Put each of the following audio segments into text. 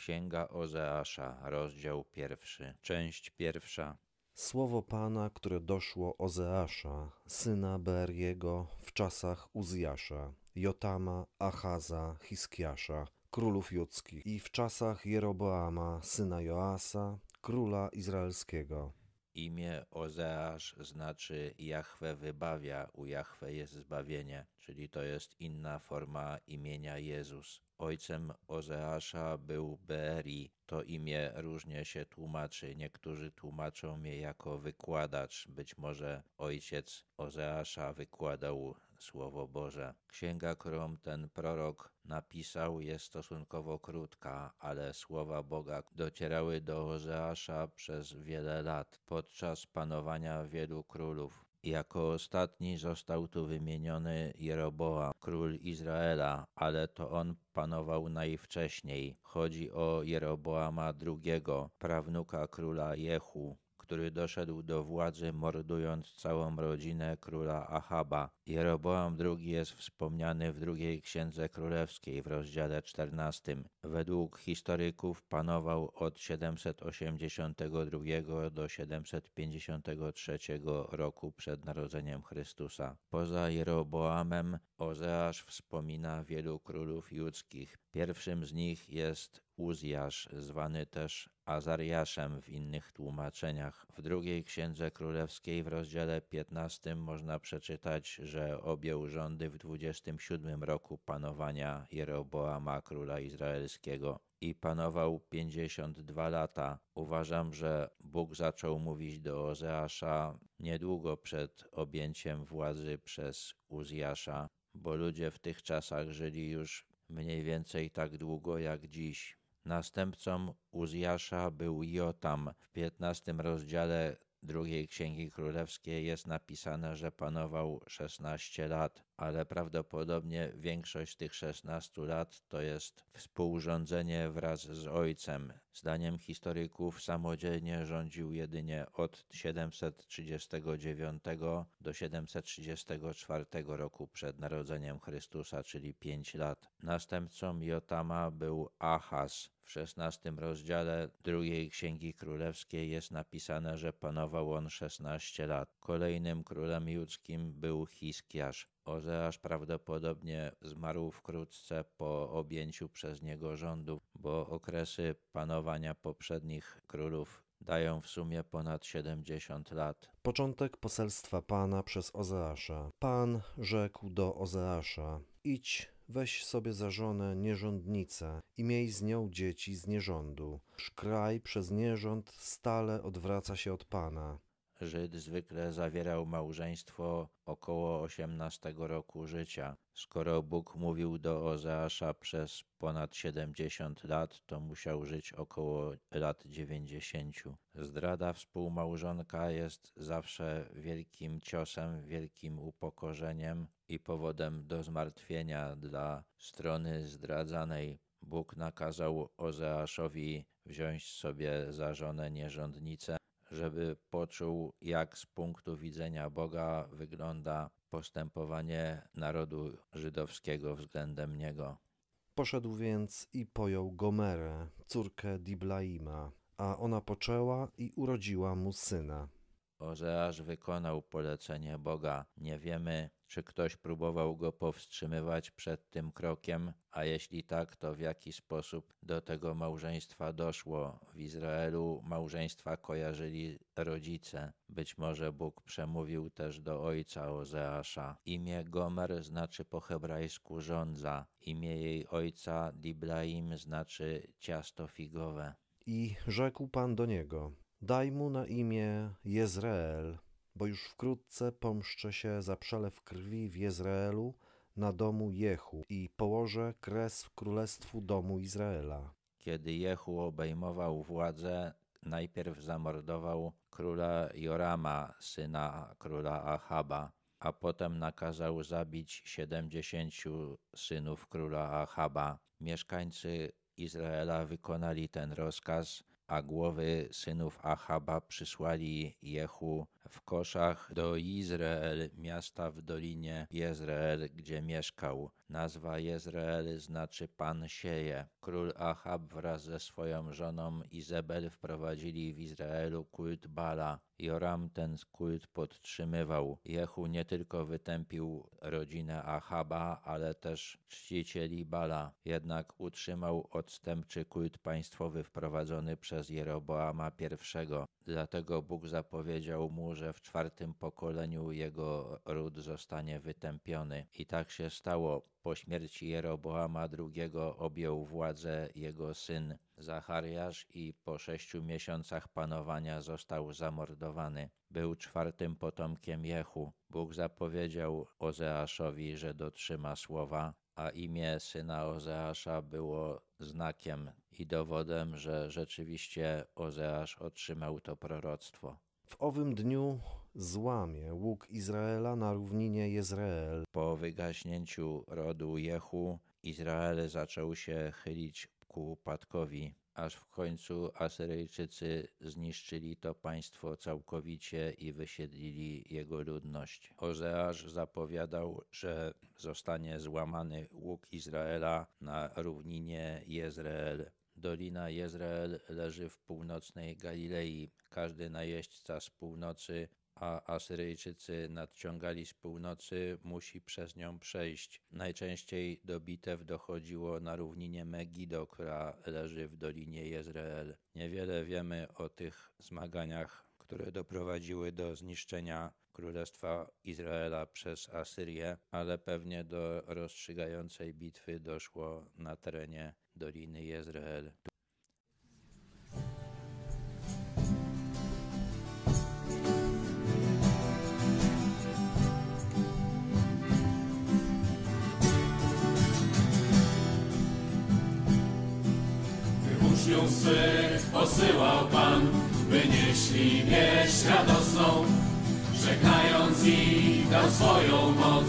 Księga Ozeasza, rozdział pierwszy, część pierwsza. Słowo Pana, które doszło Ozeasza, syna Beeriego w czasach Uzjasza, Jotama, Achaza, Hiskiasza, królów judzkich i w czasach Jeroboama, syna Joasa, króla izraelskiego. Imię Ozeasz znaczy Jahwe wybawia, u Jahwe jest zbawienie, czyli to jest inna forma imienia Jezus. Ojcem Ozeasza był Beeri. To imię różnie się tłumaczy. Niektórzy tłumaczą mnie jako wykładacz. Być może ojciec Ozeasza wykładał Słowo Boże. Księga, którą ten prorok napisał, jest stosunkowo krótka, ale słowa Boga docierały do Ozeasza przez wiele lat, podczas panowania wielu królów. Jako ostatni został tu wymieniony Jeroboam, król Izraela, ale to on panował najwcześniej. Chodzi o Jeroboama II, prawnuka króla Jehu, który doszedł do władzy mordując całą rodzinę króla Ahaba. Jeroboam II jest wspomniany w drugiej księdze królewskiej w rozdziale 14. Według historyków panował od 782 do 753 roku przed narodzeniem Chrystusa. Poza Jeroboamem Ozeasz wspomina wielu królów judzkich. Pierwszym z nich jest Uzjasz, zwany też Azariaszem w innych tłumaczeniach. W drugiej księdze królewskiej w rozdziale 15 można przeczytać, że objął rządy w 27 roku panowania Jeroboama króla izraelskiego i panował 52 lata. Uważam, że Bóg zaczął mówić do Ozeasza niedługo przed objęciem władzy przez Uzjasza, bo ludzie w tych czasach żyli już mniej więcej tak długo jak dziś. Następcą Uzjasza był Jotam. W 15 rozdziale drugiej Księgi Królewskiej jest napisane, że panował 16 lat, ale prawdopodobnie większość tych 16 lat to jest współrządzenie wraz z ojcem. Zdaniem historyków samodzielnie rządził jedynie od 739 do 734 roku przed narodzeniem Chrystusa, czyli 5 lat. Następcą Jotama był Ahaz. W XVI rozdziale drugiej Księgi Królewskiej jest napisane, że panował on 16 lat. Kolejnym królem judzkim był Hiskiasz. Ozeasz prawdopodobnie zmarł wkrótce po objęciu przez niego rządu, bo okresy panowania poprzednich królów dają w sumie ponad 70 lat. Początek poselstwa Pana przez Ozeasza. Pan rzekł do Ozeasza: Idź, weź sobie za żonę nierządnicę i miej z nią dzieci z nierządu. Kraj przez nierząd stale odwraca się od Pana. Żyd zwykle zawierał małżeństwo około 18 roku życia. Skoro Bóg mówił do Ozeasza przez ponad 70 lat, to musiał żyć około lat 90. Zdrada współmałżonka jest zawsze wielkim ciosem, wielkim upokorzeniem i powodem do zmartwienia dla strony zdradzanej. Bóg nakazał Ozeaszowi wziąć sobie za żonę nierządnicę, żeby poczuł, jak z punktu widzenia Boga wygląda postępowanie narodu żydowskiego względem niego. Poszedł więc i pojął Gomerę, córkę Diblaima, a ona poczęła i urodziła mu syna. Ozeasz wykonał polecenie Boga. Nie wiemy, czy ktoś próbował go powstrzymywać przed tym krokiem, a jeśli tak, to w jaki sposób do tego małżeństwa doszło. W Izraelu małżeństwa kojarzyli rodzice. Być może Bóg przemówił też do ojca Ozeasza. Imię Gomer znaczy po hebrajsku rządza. Imię jej ojca Diblaim znaczy ciasto figowe. I rzekł Pan do niego: Daj mu na imię Jezreel, bo już wkrótce pomszczę się za przelew krwi w Jezreelu na domu Jehu i położę kres królestwu domu Izraela. Kiedy Jehu obejmował władzę, najpierw zamordował króla Jorama, syna króla Ahaba, a potem nakazał zabić siedemdziesięciu synów króla Ahaba. Mieszkańcy Izraela wykonali ten rozkaz, a głowy synów Ahaba przysłali Jehu w koszach do Izrael, miasta w dolinie Jezreel, gdzie mieszkał. Nazwa Jezreel znaczy Pan sieje. Król Achab wraz ze swoją żoną Izabel wprowadzili w Izraelu kult Bala. Joram ten kult podtrzymywał. Jehu nie tylko wytępił rodzinę Achaba, ale też czcicieli Bala. Jednak utrzymał odstępczy kult państwowy wprowadzony przez Jeroboama I. Dlatego Bóg zapowiedział mu, że w czwartym pokoleniu jego ród zostanie wytępiony. I tak się stało. Po śmierci Jeroboama II objął władzę jego syn Zachariasz i po sześciu miesiącach panowania został zamordowany. Był czwartym potomkiem Jehu. Bóg zapowiedział Ozeaszowi, że dotrzyma słowa, a imię syna Ozeasza było znakiem i dowodem, że rzeczywiście Ozeasz otrzymał to proroctwo. W owym dniu złamie łuk Izraela na równinie Jezreel. Po wygaśnięciu rodu Jehu, Izrael zaczął się chylić ku upadkowi, aż w końcu Asyryjczycy zniszczyli to państwo całkowicie i wysiedlili jego ludność. Ozeasz zapowiadał, że zostanie złamany łuk Izraela na równinie Jezreel. Dolina Jezreel leży w północnej Galilei. Każdy najeźdźca z północy a Asyryjczycy nadciągali z północy, musi przez nią przejść. Najczęściej do bitew dochodziło na równinie Megido, która leży w dolinie Jezreel. Niewiele wiemy o tych zmaganiach, które doprowadziły do zniszczenia Królestwa Izraela przez Asyrię, ale pewnie do rozstrzygającej bitwy doszło na terenie Doliny Jezreel. Uczniów swych posyłał Pan, by nieśli wieść radosną, żegnając ich dał swoją moc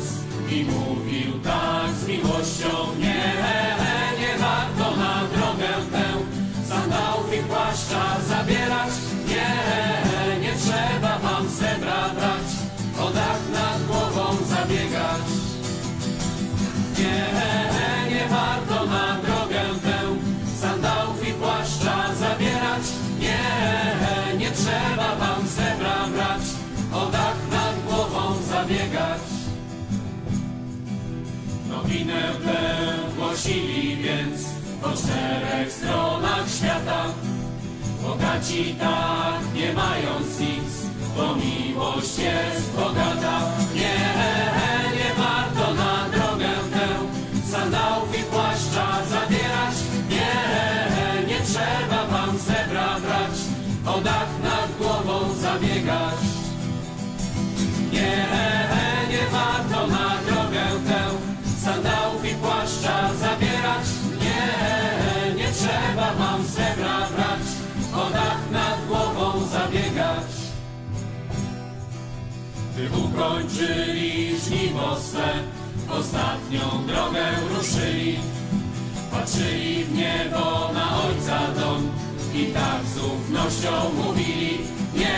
i mówił tak z miłością, nie Nowinę tę głosili więc po czterech stronach świata. Bogaci tak, nie mając nic, bo miłość jest bogata. Nie, nie warto na drogę tę sandałów i płaszcza zabierać. Nie, nie trzeba wam srebra brać, o Gdy ukończyli żniwo swe, ostatnią drogę ruszyli. Patrzyli w niebo na Ojca dom i tak z ufnością mówili Nie,